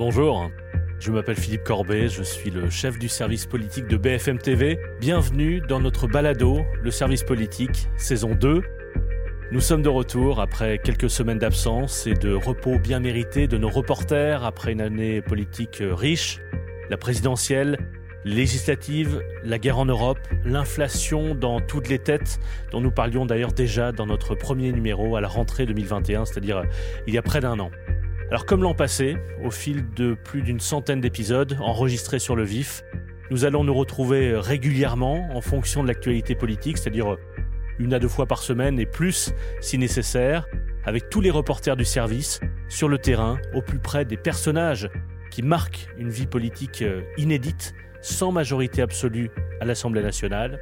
Bonjour, je m'appelle Philippe Corbet, je suis le chef du service politique de BFM TV. Bienvenue dans notre balado, le service politique, saison 2. Nous sommes de retour après quelques semaines d'absence et de repos bien mérité de nos reporters après une année politique riche, la présidentielle, législative, la guerre en Europe, l'inflation dans toutes les têtes, dont nous parlions d'ailleurs déjà dans notre premier numéro à la rentrée 2021, c'est-à-dire il y a près d'un an. Alors comme l'an passé, au fil de plus d'une centaine d'épisodes enregistrés sur le vif, nous allons nous retrouver régulièrement en fonction de l'actualité politique, c'est-à-dire une à deux fois par semaine et plus si nécessaire, avec tous les reporters du service, sur le terrain, au plus près des personnages qui marquent une vie politique inédite, sans majorité absolue à l'Assemblée nationale.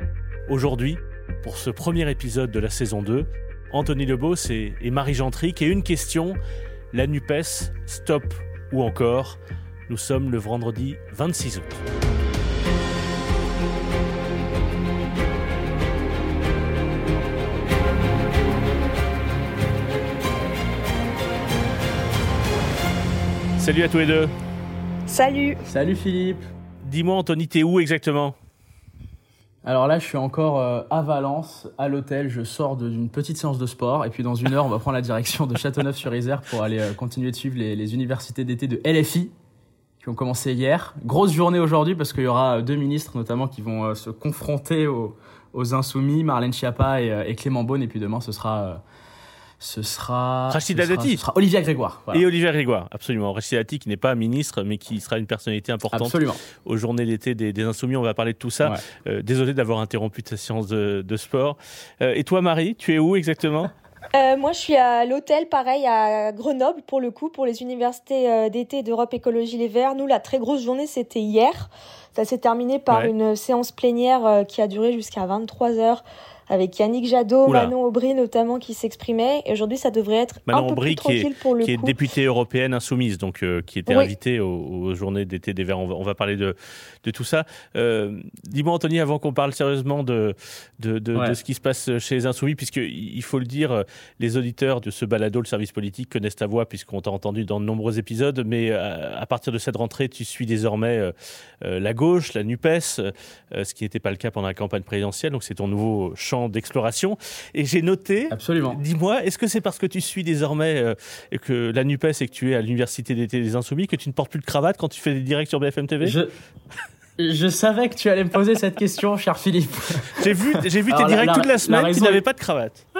Aujourd'hui, pour ce premier épisode de la saison 2, Anthony Lebos et, Marie Gentric et une question la NUPES, stop ou encore. Nous sommes le vendredi 26 août. Salut à tous les deux. Salut. Salut Philippe. Dis-moi Anthony, t'es où exactement? Alors là, je suis encore euh, à Valence, à l'hôtel. Je sors d'une petite séance de sport. Et puis dans une heure, on va prendre la direction de Châteauneuf-sur-Isère pour aller euh, continuer de suivre les, universités d'été de LFI qui ont commencé hier. Grosse journée aujourd'hui parce qu'il y aura deux ministres notamment qui vont euh, se confronter aux, aux insoumis, Marlène Schiappa et, et, Clément Beaune. Et puis demain, ce sera ce sera, Rachida ce Dati. ce sera Olivia Grégoire. Voilà. Et Olivia Grégoire, absolument. Rachida Dati qui n'est pas ministre, mais qui sera une personnalité importante absolument. aux journées d'été des, des, Insoumis. On va parler de tout ça. Ouais. Euh, désolé d'avoir interrompu ta séance de, de sport. Euh, et toi, Marie, tu es où exactement? Euh, moi, je suis à l'hôtel, pareil, à Grenoble, pour le coup, pour les universités d'été d'Europe Écologie Les Verts. Nous, la très grosse journée, c'était hier. Ça s'est terminé par Ouais. une séance plénière qui a duré jusqu'à 23 heures avec Yannick Jadot, Oula. Manon Aubry notamment qui s'exprimaient. Et aujourd'hui, ça devrait être Manon un peu Aubry plus qui est- tranquille pour le qui est députée européenne insoumise, donc euh, qui était Oui. invitée aux, aux journées d'été des Verts. On va, on va parler de, de tout ça. Euh, Dis-moi, Anthony, avant qu'on parle sérieusement de, de, de, Ouais. de ce qui se passe chez les Insoumis, puisque il faut le dire, les auditeurs de ce balado, le service politique, connaissent ta voix, puisqu'on t'a entendu dans de nombreux épisodes, mais euh, à partir de cette rentrée, tu suis désormais euh, la gauche, la NUPES, euh, ce qui n'était pas le cas pendant la campagne présidentielle, donc c'est ton nouveau champ d'exploration. Et j'ai noté Absolument. Dis-moi, est-ce que c'est parce que tu suis désormais euh, et que la NUPES et que tu es à l'université d'été des Insoumis que tu ne portes plus de cravate quand tu fais des directs sur BFM TV Je, je savais que tu allais me poser cette question, cher Philippe. J'ai vu, j'ai vu tes Alors, la- directs la- toute la la semaine, tu raison n'avais est- pas de cravate.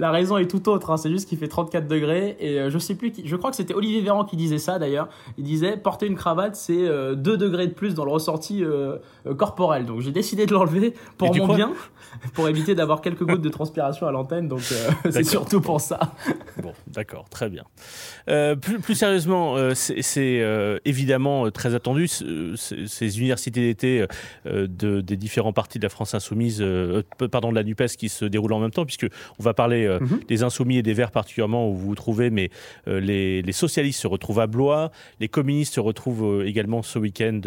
La raison est tout autre, hein. c'est juste qu'il fait 34 degrés et euh, je sais plus qui, je crois que c'était Olivier Véran qui disait ça d'ailleurs. Il disait porter une cravate c'est euh, 2 degrés de plus dans le ressenti euh, euh, corporel. Donc j'ai décidé de l'enlever pour Et mon bien, pour éviter d'avoir quelques gouttes de transpiration à l'antenne. Donc c'est surtout pour ça. Bon, d'accord, très bien. Plus, plus sérieusement, c'est évidemment très attendu, ce- ce- ces universités d'été de, des différents partis de la France insoumise, pardon, de la NUPES qui se déroulent en même temps, puisque on va parler euh, Mhm. des insoumis et des verts particulièrement où vous vous trouvez, mais euh, les, les socialistes se retrouvent à Blois, les communistes se retrouvent euh, également ce week-end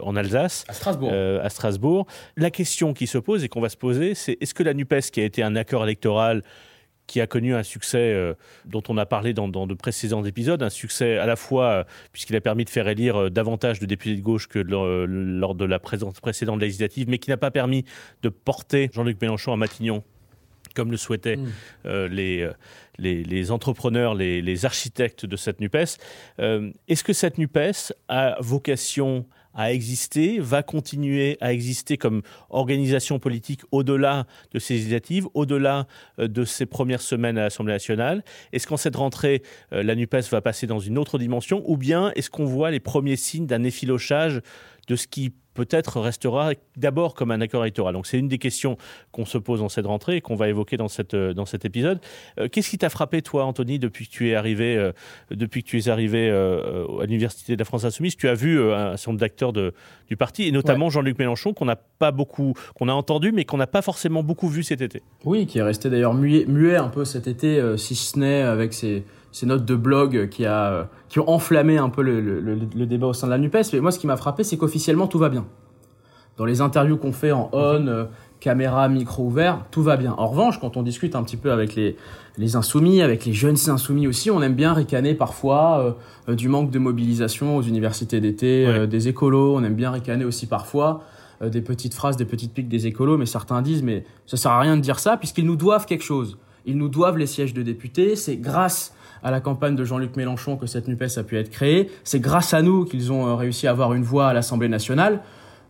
en Alsace. À Strasbourg. à Strasbourg. La question qui se pose et qu'on va se poser, c'est est-ce que la NUPES, qui a été un accord électoral qui a connu un succès euh, dont on a parlé dans, dans de précédents épisodes, un succès à la fois euh, puisqu'il a permis de faire élire euh, davantage de députés de gauche que lors, lors de la précédente législative, mais qui n'a pas permis de porter Jean-Luc Mélenchon à Matignon? Comme le souhaitaient Mm. euh, les, euh, les, les entrepreneurs, les, les architectes de cette NUPES. Euh, Est-ce que cette NUPES a vocation à exister, va continuer à exister comme organisation politique au-delà de ces législatives, au-delà de ces premières semaines à l'Assemblée nationale? Est-ce qu'en cette rentrée, la NUPES va passer dans une autre dimension? Ou bien est-ce qu'on voit les premiers signes d'un effilochage de ce qui peut-être restera d'abord comme un accord électoral. Donc c'est une des questions qu'on se pose dans cette rentrée et qu'on va évoquer dans, cette, euh, dans cet épisode. Euh, Qu'est-ce qui t'a frappé toi, Anthony, depuis que tu es arrivé, euh, depuis que tu es arrivé à l'université de la France Insoumise? Tu as vu un certain nombre d'acteurs du parti et notamment Jean-Luc Mélenchon qu'on n'a pas beaucoup, qu'on a entendu mais qu'on n'a pas forcément beaucoup vu cet été. Oui, qui est resté d'ailleurs muet, muet un peu cet été, si ce n'est avec ses, ses notes de blog qui, a, euh, qui ont enflammé un peu le, le- débat au sein de la NUPES. Mais moi, ce qui m'a frappé, c'est qu'officiellement, tout va bien. dans les interviews qu'on fait en on, caméra, micro ouvert, tout va bien. En revanche, quand on discute un petit peu avec les, les insoumis, avec les jeunes insoumis aussi, on aime bien ricaner parfois euh, du manque de mobilisation aux universités d'été, euh, des écolos. On aime bien ricaner aussi parfois euh, des petites phrases, des petites piques des écolos. Mais certains disent, mais ça sert à rien de dire ça puisqu'ils nous doivent quelque chose. Ils nous doivent les sièges de députés. C'est grâce à la campagne de Jean-Luc Mélenchon que cette NUPES a pu être créée. C'est grâce à nous qu'ils ont réussi à avoir une voix à l'Assemblée nationale.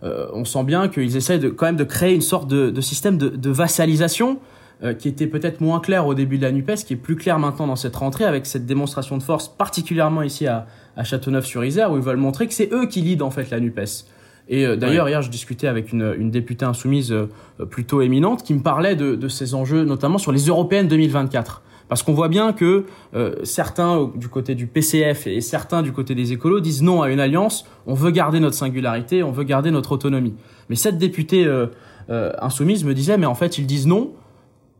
on sent bien qu'ils essaient de, quand même de créer une sorte de, système de, de vassalisation euh, qui était peut-être moins clair au début de la NUPES, qui est plus clair maintenant dans cette rentrée, avec cette démonstration de force, particulièrement ici à, à Châteauneuf-sur-Isère, où ils veulent montrer que c'est eux qui leadent en fait la NUPES. Et euh, d'ailleurs, hier, je discutais avec une, une députée insoumise euh, plutôt éminente qui me parlait de, de, ces enjeux, notamment sur les européennes 2024. Parce qu'on voit bien que certains du côté du PCF et certains du côté des écolos disent non à une alliance, on veut garder notre singularité, on veut garder notre autonomie. Mais cette députée insoumise me disait, mais en fait, ils disent non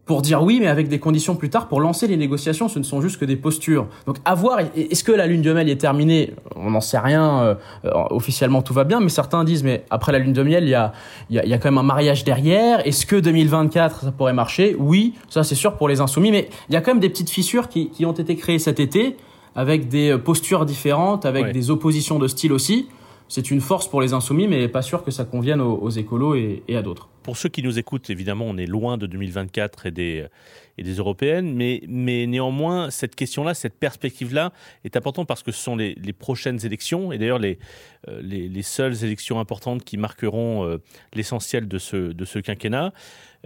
pour dire oui, mais avec des conditions plus tard pour lancer les négociations. Ce ne sont juste que des postures. Donc à voir, est-ce que la lune de miel est terminée? On n'en sait rien. Euh, euh, officiellement, tout va bien, mais certains disent, mais après la lune de miel, il y a, il y a, quand même un mariage derrière. Est-ce que 2024, ça pourrait marcher? Oui, ça c'est sûr pour les insoumis, mais il y a quand même des petites fissures qui, qui ont été créées cet été avec des postures différentes, avec des oppositions de style aussi c'est une force pour les insoumis, mais pas sûr que ça convienne aux, écolos et, à d'autres. Pour ceux qui nous écoutent, évidemment, on est loin de 2024 et des, et des européennes, mais, néanmoins, cette question-là, cette perspective-là est importante parce que ce sont les, prochaines élections, et d'ailleurs les, euh, les, seules élections importantes qui marqueront euh, l'essentiel de ce quinquennat.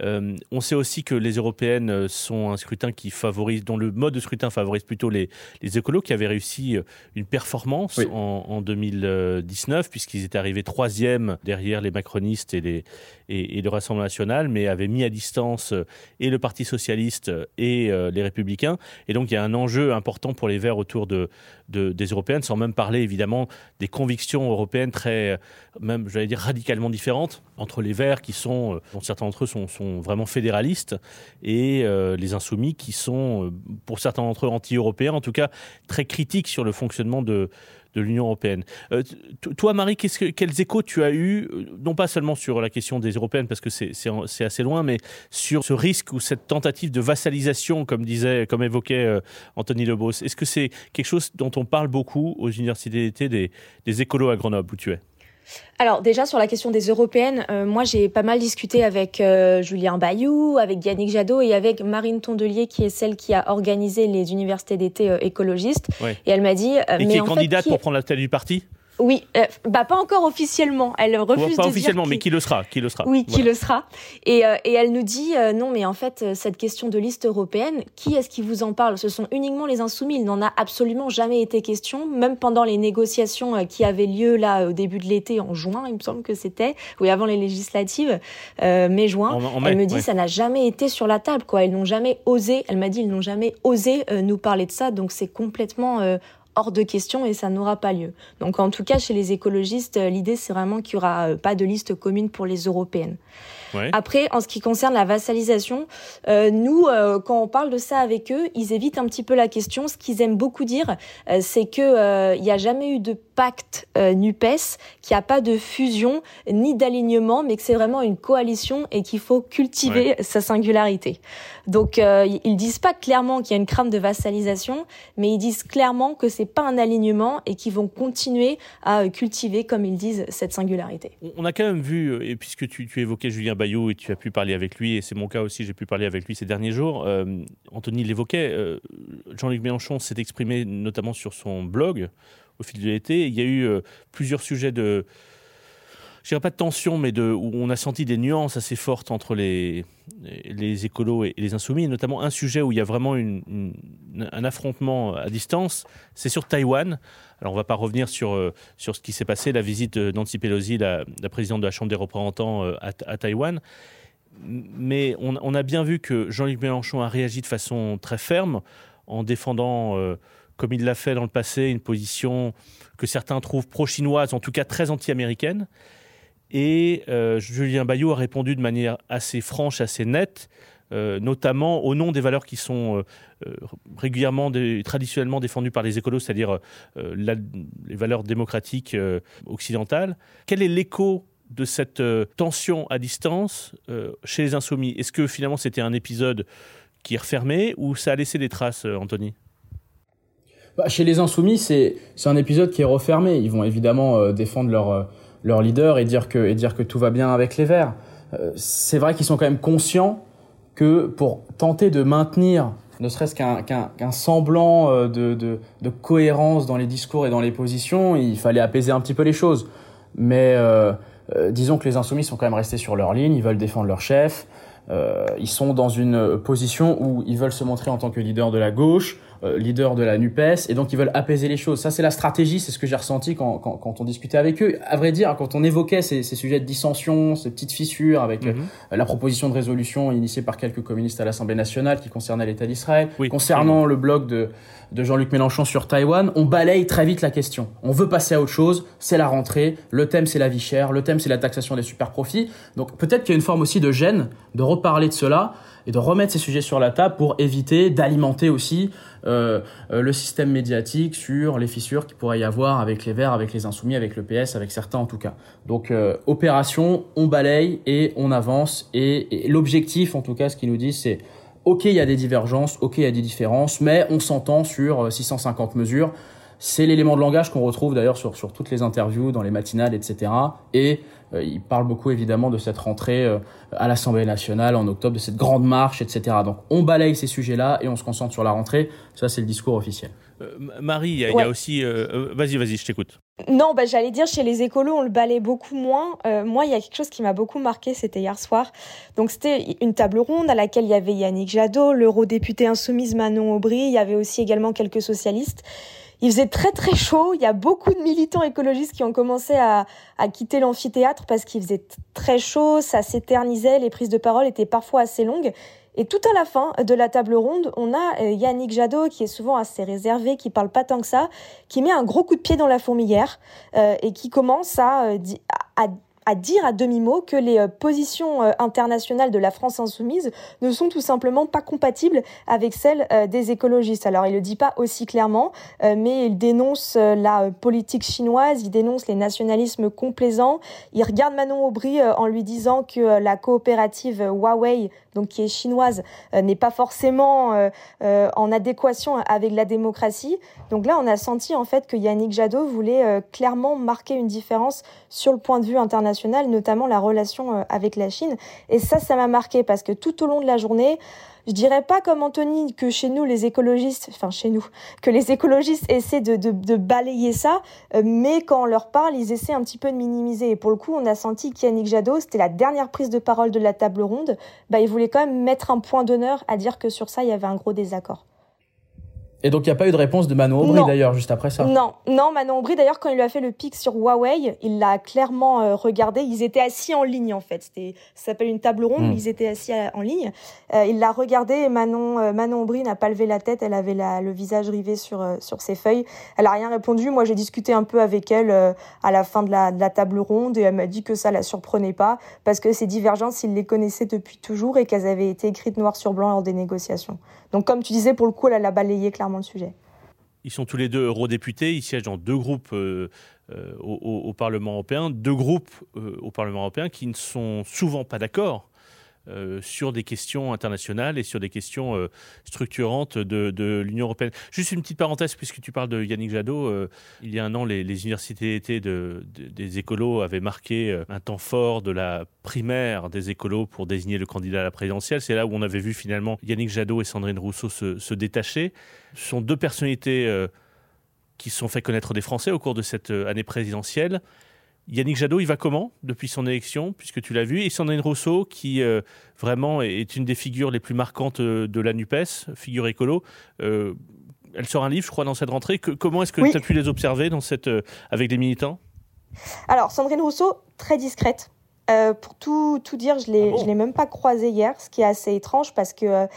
Euh, on sait aussi que les européennes euh, sont un scrutin qui favorise, dont le mode de scrutin favorise plutôt les, les écolos qui avaient réussi euh, une performance en, 2019 puisqu'ils étaient arrivés troisième derrière les macronistes et, les, et, le Rassemblement national, mais avaient mis à distance et le Parti socialiste et les républicains. Et donc il y a un enjeu important pour les Verts autour de, des européennes, sans même parler évidemment des convictions européennes très, même j'allais dire radicalement différentes entre les Verts qui sont, dont certains d'entre eux sont vraiment fédéralistes et euh, les insoumis qui sont, euh, pour certains d'entre eux, anti-européens, en tout cas très critiques sur le fonctionnement de, de l'Union européenne. Euh, toi, Marie, que, quels échos tu as eu, non pas seulement sur la question des européennes, parce que c'est assez loin, mais sur ce risque ou cette tentative de vassalisation, comme disait, comme évoquait Anthony Lebos? Est-ce que c'est quelque chose dont on parle beaucoup aux universités d'été des, des écolos à Grenoble, où tu es? Alors déjà sur la question des européennes, euh, moi j'ai pas mal discuté avec euh, Julien Bayou, avec Yannick Jadot et avec Marine Tondelier qui est celle qui a organisé les universités d'été euh, écologistes. Et elle m'a dit... et qui est candidate pour prendre la tête du parti? Oui, euh, bah pas encore officiellement. Elle refuse pas officiellement, mais qui le sera, qui le sera. Oui, qui le sera. Et, euh, et elle nous dit euh, non, mais en fait cette question de liste européenne, qui est-ce qui vous en parle? Ce sont uniquement les insoumis. Il n'en a absolument jamais été question, même pendant les négociations qui avaient lieu là au début de l'été en juin, il me semble que c'était, oui avant les législatives, mai juin. elle me dit ça n'a jamais été sur la table quoi. Ils n'ont jamais osé. Elle m'a dit ils n'ont jamais osé nous parler de ça, donc c'est complètement hors de question et ça n'aura pas lieu. Donc en tout cas, chez les écologistes, euh, l'idée c'est vraiment qu'il n'y aura euh, pas de liste commune pour les européennes. Après, en ce qui concerne la vassalisation, euh, nous, quand on parle de ça avec eux, ils évitent un petit peu la question. Ce qu'ils aiment beaucoup dire, c'est que il n'y a jamais eu de pacte Nupes, qu'il n'y a pas de fusion ni d'alignement, mais que c'est vraiment une coalition et qu'il faut cultiver sa singularité. Donc, ils disent pas clairement qu'il y a une crame de vassalisation, mais ils disent clairement que c'est pas un alignement et qui vont continuer à cultiver, comme ils disent, cette singularité. On a quand même vu, et puisque tu, évoquais Julien Et tu as pu parler avec lui, et c'est mon cas aussi, j'ai pu parler avec lui ces derniers jours, euh, Anthony l'évoquait, euh, Jean-Luc Mélenchon s'est exprimé notamment sur son blog au fil de l'été. Il y a eu euh, plusieurs sujets de je dirais pas de tension, mais où on a senti des nuances assez fortes entre les, les écolos et les insoumis, notamment un sujet où il y a vraiment un affrontement à distance, c'est sur Taïwan. Alors on ne va pas revenir sur, euh, sur ce qui s'est passé, la visite de Nancy Pelosi, la, présidente de la Chambre des représentants euh, à, Taïwan. Mais on, a bien vu que Jean-Luc Mélenchon a réagi de façon très ferme en défendant, euh, comme il l'a fait dans le passé, une position que certains trouvent pro-chinoise, en tout cas très anti-américaine. Et euh, Julien Bayou a répondu de manière assez franche, assez nette, euh, notamment au nom des valeurs qui sont euh, régulièrement, traditionnellement défendues par les écolos, c'est-à-dire les valeurs démocratiques occidentales. Quel est l'écho de cette tension à distance chez les Insoumis? Est-ce que finalement c'était un épisode qui est refermé ou ça a laissé des traces, Anthony? Bah, Chez les Insoumis, c'est un épisode qui est refermé. Ils vont évidemment défendre leur, leur leader et dire, que, et dire que tout va bien avec les Verts. c'est vrai qu'ils sont quand même conscients que pour tenter de maintenir ne serait-ce qu'un semblant euh, de, cohérence dans les discours et dans les positions, il fallait apaiser un petit peu les choses. Mais euh, euh, disons que les insoumis sont quand même restés sur leur ligne, ils veulent défendre leur chef, ils sont dans une position où ils veulent se montrer en tant que leader de la gauche, euh, leader de la NUPES, et donc ils veulent apaiser les choses. Ça, c'est la stratégie, c'est ce que j'ai ressenti quand, quand, quand, on discutait avec eux. À vrai dire, quand on évoquait ces, ces sujets de dissension, ces petites fissures avec mhm. euh, la proposition de résolution initiée par quelques communistes à l'Assemblée nationale qui concernait l'État d'Israël, concernant le blog de, de Jean-Luc Mélenchon sur Taïwan, on balaye très vite la question. On veut passer à autre chose, c'est la rentrée, le thème c'est la vie chère, le thème c'est la taxation des super profits. Donc peut-être qu'il y a une forme aussi de gêne de reparler de cela et de remettre ces sujets sur la table pour éviter d'alimenter aussi euh, euh, le système médiatique sur les fissures qu'il pourrait y avoir avec les Verts, avec les Insoumis, avec le PS, avec certains en tout cas. Donc euh, opération, on balaye et on avance. Et, l'objectif, en tout cas, ce qu'ils nous disent, c'est ok, il y a des divergences, ok, il y a des différences, mais on s'entend sur 650 mesures. C'est l'élément de langage qu'on retrouve d'ailleurs sur, sur toutes les interviews, dans les matinales, etc. Et euh, il parle beaucoup évidemment de cette rentrée euh, à l'Assemblée nationale en octobre, de cette grande marche, etc. Donc on balaye ces sujets-là et on se concentre sur la rentrée. Ça, c'est le discours officiel. Euh, Marie, il y, a aussi... vas-y, vas-y, je t'écoute. Non, bah, j'allais dire, chez les écolos, on le balaye beaucoup moins. moi, il y a quelque chose qui m'a beaucoup marqué, c'était hier soir. Donc, c'était une table ronde à laquelle il y avait Yannick Jadot, l'eurodéputé insoumise Manon Aubry, il y avait aussi également quelques socialistes. Il faisait très très chaud. Il y a beaucoup de militants écologistes qui ont commencé à, à quitter l'amphithéâtre parce qu'il faisait très chaud, ça s'éternisait, les prises de parole étaient parfois assez longues. Et tout à la fin de la table ronde, on a euh, Yannick Jadot, qui est souvent assez réservé, qui parle pas tant que ça, qui met un gros coup de pied dans la fourmilière euh, et qui commence à, euh, à à dire à demi-mot que les euh, positions euh, internationales de la France insoumise ne sont tout simplement pas compatibles avec celles euh, des écologistes. Alors il le dit pas aussi clairement, mais il dénonce la politique chinoise, il dénonce les nationalismes complaisants, il regarde Manon Aubry en lui disant que la coopérative Huawei, donc qui est chinoise, n'est pas forcément en adéquation avec la démocratie. Donc là, on a senti en fait que Yannick Jadot voulait clairement marquer une différence sur le point de vue international notamment la relation euh, avec la Chine. Et ça, ça m'a marqué parce que tout au long de la journée, je dirais pas comme Anthony que chez nous les écologistes, enfin chez nous, que les écologistes essaient de, de, balayer ça, euh, mais quand on leur parle, ils essaient un petit peu de minimiser. Et pour le coup, on a senti qu'Yannick Jadot, c'était la dernière prise de parole de la table ronde, bah, il voulait quand même mettre un point d'honneur à dire que sur ça, il y avait un gros désaccord. Et donc, il n'y a pas eu de réponse de Manon Aubry d'ailleurs, juste après ça Non, non, Manon Aubry d'ailleurs, quand il lui a fait le pic sur Huawei, il l'a clairement euh, regardé. Ils étaient assis en ligne en fait. C'était, ça s'appelle une table ronde, hmm. ils étaient assis en ligne. Euh, il l'a regardé et Manon, euh, Manon Aubry n'a pas levé la tête. Elle avait la, le visage rivé sur, sur ses feuilles. Elle a rien répondu. Moi, j'ai discuté un peu avec elle à la fin de la, de la table ronde et elle m'a dit que ça la surprenait pas parce que ces divergences, il les connaissait depuis toujours et qu'elles avaient été écrites noir sur blanc lors des négociations. Donc, comme tu disais, pour le coup, elle a balayé clairement Ils sont tous les deux eurodéputés, ils siègent dans deux groupes euh, euh, au, Parlement européen, deux groupes euh, au Parlement européen qui ne sont souvent pas d'accord euh, sur des questions internationales et sur des questions euh, structurantes de, l'Union européenne. Juste une petite parenthèse, puisque tu parles de Yannick Jadot, euh, il y a un an, les, universités des écolos avaient marqué un temps fort de la primaire des écolos pour désigner le candidat à la présidentielle. C'est là où on avait vu finalement Yannick Jadot et Sandrine Rousseau se, se détacher. Ce sont deux personnalités qui se sont fait connaître des Français au cours de cette année présidentielle. Yannick Jadot, il va comment depuis son élection, puisque tu l'as vu, et Sandrine Rousseau, qui euh, vraiment est une des figures les plus marquantes euh, de la NUPES, figure écolo. Euh, elle sort un livre, je crois, dans cette rentrée. comment est-ce que tu as pu les observer dans cette, avec les militants? Alors, Sandrine Rousseau, très discrète. pour tout, tout dire, je ne ah l'ai même pas croisée hier, ce qui est assez étrange parce que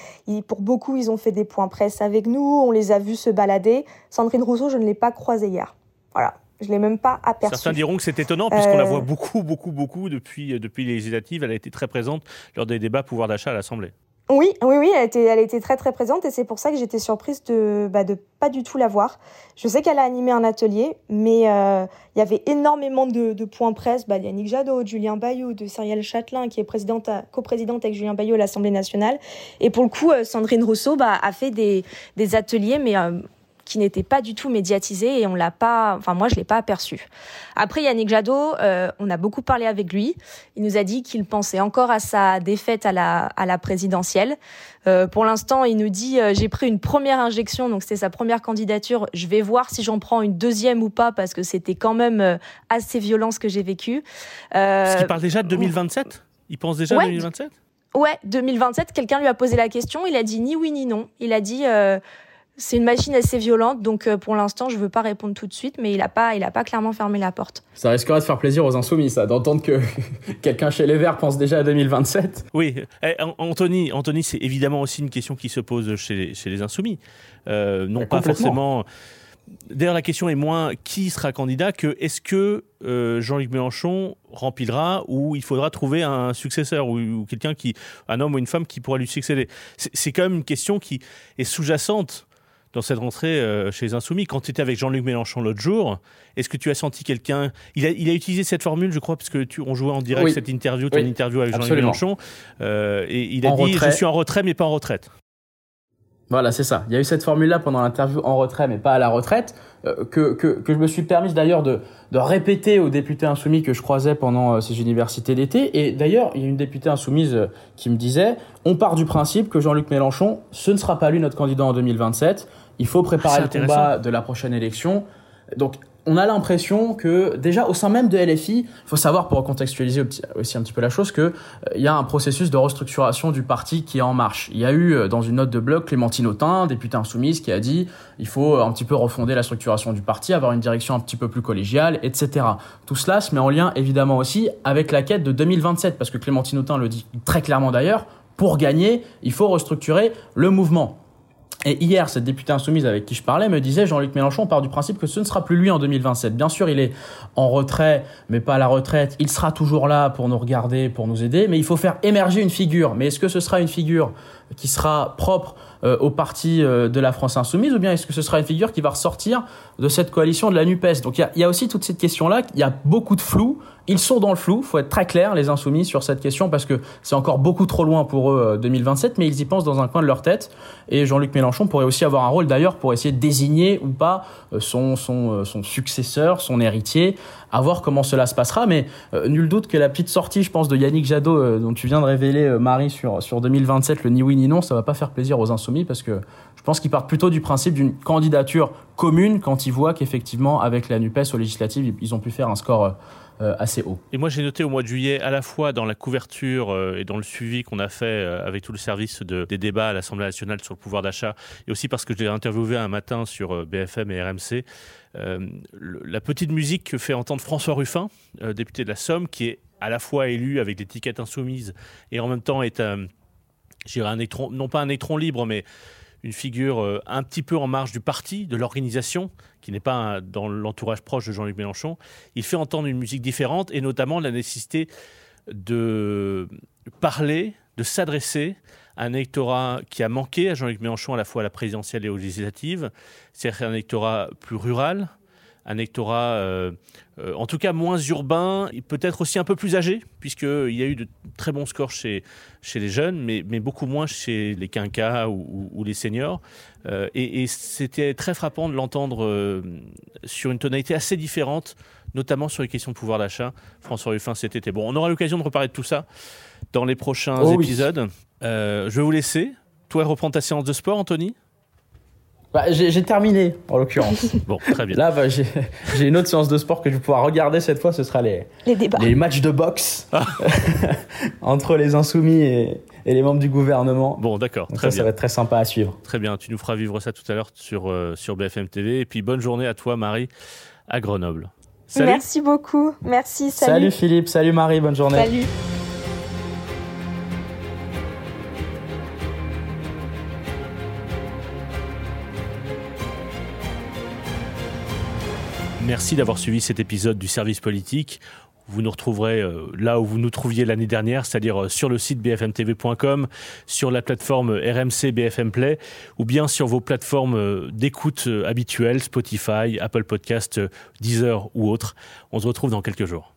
pour beaucoup, ils ont fait des points presse avec nous, on les a vus se balader. Sandrine Rousseau, je ne l'ai pas croisée hier. Voilà. Je l'ai même pas aperçu. Certains diront que c'est étonnant, puisqu'on la voit euh. beaucoup, beaucoup, beaucoup depuis, euh, depuis les législatives. Elle a été très présente lors des débats pouvoir d'achat à l'Assemblée. Oui, oui, oui, elle était, elle était très très présente et c'est pour ça que j'étais surprise de, bah, de pas du tout la voir. Je sais qu'elle a animé un atelier, mais euh, il y avait énormément de, de points presse. Bah, Yannick Jadot, Julien Bayou, de Cyrielle Châtelain, qui est présidente, coprésidente avec Julien Bayou à l'Assemblée nationale. Et pour le coup, euh, Sandrine Rousseau bah, a fait des, des ateliers, mais euh, qui n'était pas du tout médiatisé et on l'a pas, enfin moi je l'ai pas aperçu. Après Yannick Jadot, euh, on a beaucoup parlé avec lui. Il nous a dit qu'il pensait encore à sa défaite à la à la présidentielle. Euh, pour l'instant, il nous dit euh, j'ai pris une première injection, donc c'était sa première candidature. Je vais voir si j'en prends une deuxième ou pas parce que c'était quand même assez violent ce que j'ai vécu. Parce qu'il parle déjà de 2027. Il pense déjà à 2027. Ouais, 2027. Quelqu'un lui a posé la question. Il a dit ni oui ni non. Il a dit c'est une machine assez violente, donc euh, pour l'instant, je veux pas répondre tout de suite, mais il a pas, il a pas clairement fermé la porte. Ça risquerait de faire plaisir aux insoumis, ça, d'entendre que quelqu'un chez les Verts pense déjà à 2027. Oui, eh, Anthony, Anthony, c'est évidemment aussi une question qui se pose chez les, chez les insoumis. Euh, non pas forcément. D'ailleurs, la question est moins qui sera candidat que est-ce que euh, Jean-Luc Mélenchon remplira ou il faudra trouver un successeur ou, ou quelqu'un qui, un homme ou une femme qui pourra lui succéder. C'est quand même une question qui est sous-jacente dans cette rentrée euh, chez les Insoumis. Quand tu étais avec Jean-Luc Mélenchon l'autre jour, est-ce que tu as senti quelqu'un il a, il a utilisé cette formule, je crois, parce que tu, on jouait en direct cette interview, ton interview avec Jean-Luc Mélenchon, euh, et il a dit Je suis en retrait, mais pas en retraite. Voilà, c'est ça. Il y a eu cette formule-là pendant l'interview en retrait, mais pas à la retraite, euh, que, que, que, je me suis permise d'ailleurs de, de répéter aux députés insoumis que je croisais pendant ces universités d'été. Et d'ailleurs, il y a une députée insoumise qui me disait, on part du principe que Jean-Luc Mélenchon, ce ne sera pas lui notre candidat en 2027. Il faut préparer le combat de la prochaine élection. Donc, on a l'impression que déjà au sein même de LFI, il faut savoir pour contextualiser aussi un petit peu la chose que euh, il y a un processus de restructuration du parti qui est en marche. Il y a eu euh, dans une note de blog Clémentine Autain, députée insoumise, qui a dit il faut un petit peu refonder la structuration du parti, avoir une direction un petit peu plus collégiale, etc. Tout cela se met en lien évidemment aussi avec la quête de 2027 parce que Clémentine Autain le dit très clairement d'ailleurs. Pour gagner, il faut restructurer le mouvement. Et hier, cette députée insoumise avec qui je parlais me disait Jean-Luc Mélenchon part du principe que ce ne sera plus lui en 2027. Bien sûr, il est en retrait, mais pas à la retraite. Il sera toujours là pour nous regarder, pour nous aider, mais il faut faire émerger une figure. Mais est-ce que ce sera une figure qui sera propre euh, au parti euh, de la France insoumise ou bien est-ce que ce sera une figure qui va ressortir de cette coalition de la NUPES? Donc il y a, aussi toute cette question-là, il y a beaucoup de flou, ils sont dans le flou, faut être très clair les insoumis sur cette question parce que c'est encore beaucoup trop loin pour eux 2027, euh, mais ils y pensent dans un coin de leur tête. Et Jean-Luc Mélenchon pourrait aussi avoir un rôle d'ailleurs pour essayer de désigner ou pas son, son successeur, son héritier, à voir comment cela se passera. Mais nul doute que la petite sortie, je pense, de Yannick Jadot, dont tu viens de révéler, Marie, sur, sur 2027, le ni oui ni non, ça va pas faire plaisir aux insoumis parce que je pense qu'ils partent plutôt du principe d'une candidature commune quand ils voient qu'effectivement, avec la NUPES aux législatives, ils ont pu faire un score euh, assez haut. Et moi, j'ai noté au mois de juillet, à la fois dans la couverture euh, et dans le suivi qu'on a fait euh, avec tout le service de, des débats à l'Assemblée nationale sur le pouvoir d'achat, et aussi parce que je l'ai interviewé un matin sur BFM et RMC, la petite musique que fait entendre François Ruffin, député de la Somme, qui est à la fois élu avec des tickets insoumises et en même temps est un, un électron, non pas un électron libre, mais une figure un petit peu en marge du parti, de l'organisation, qui n'est pas dans l'entourage proche de Jean-Luc Mélenchon, il fait entendre une musique différente et notamment la nécessité de parler, de s'adresser à un électorat qui a manqué à Jean-Luc Mélenchon à la fois à la présidentielle et aux législatives, c'est-à-dire un électorat plus rural, un électorat euh, euh, en tout cas moins urbain, peut-être aussi un peu plus âgé, puisqu'il y a eu de très bons scores chez, chez les jeunes, mais, mais beaucoup moins chez les quinquas ou, ou, les seniors. Euh, et, et c'était très frappant de l'entendre sur une tonalité assez différente, notamment sur les questions de pouvoir d'achat. François Ruffin cet été. Bon, on aura l'occasion de reparler de tout ça dans les prochains oh épisodes. je vais vous laisser. Toi, reprends ta séance de sport, Anthony? Bah, j'ai terminé, en l'occurrence. bon, très bien. Là, bah, j'ai une autre séance de sport que je vais pouvoir regarder cette fois. Ce sera les, les, débats. les matchs de boxe ah. entre les insoumis et, et, les membres du gouvernement. Bon, d'accord. Ça, ça va être très sympa à suivre. Très bien. Tu nous feras vivre ça tout à l'heure sur, euh, sur BFM TV. Et puis, bonne journée à toi, Marie, à Grenoble. Salut. Merci beaucoup. Merci. Salut. Salut Philippe. Salut Marie. Bonne journée. Salut. Merci d'avoir suivi cet épisode du service politique. Vous nous retrouverez euh, là où vous nous trouviez l'année dernière, c'est-à-dire euh, sur le site bfmtv.com, sur la plateforme RMC BFM Play, ou bien sur vos plateformes d'écoute habituelles, Spotify, Apple Podcast, Deezer ou autres. On se retrouve dans quelques jours.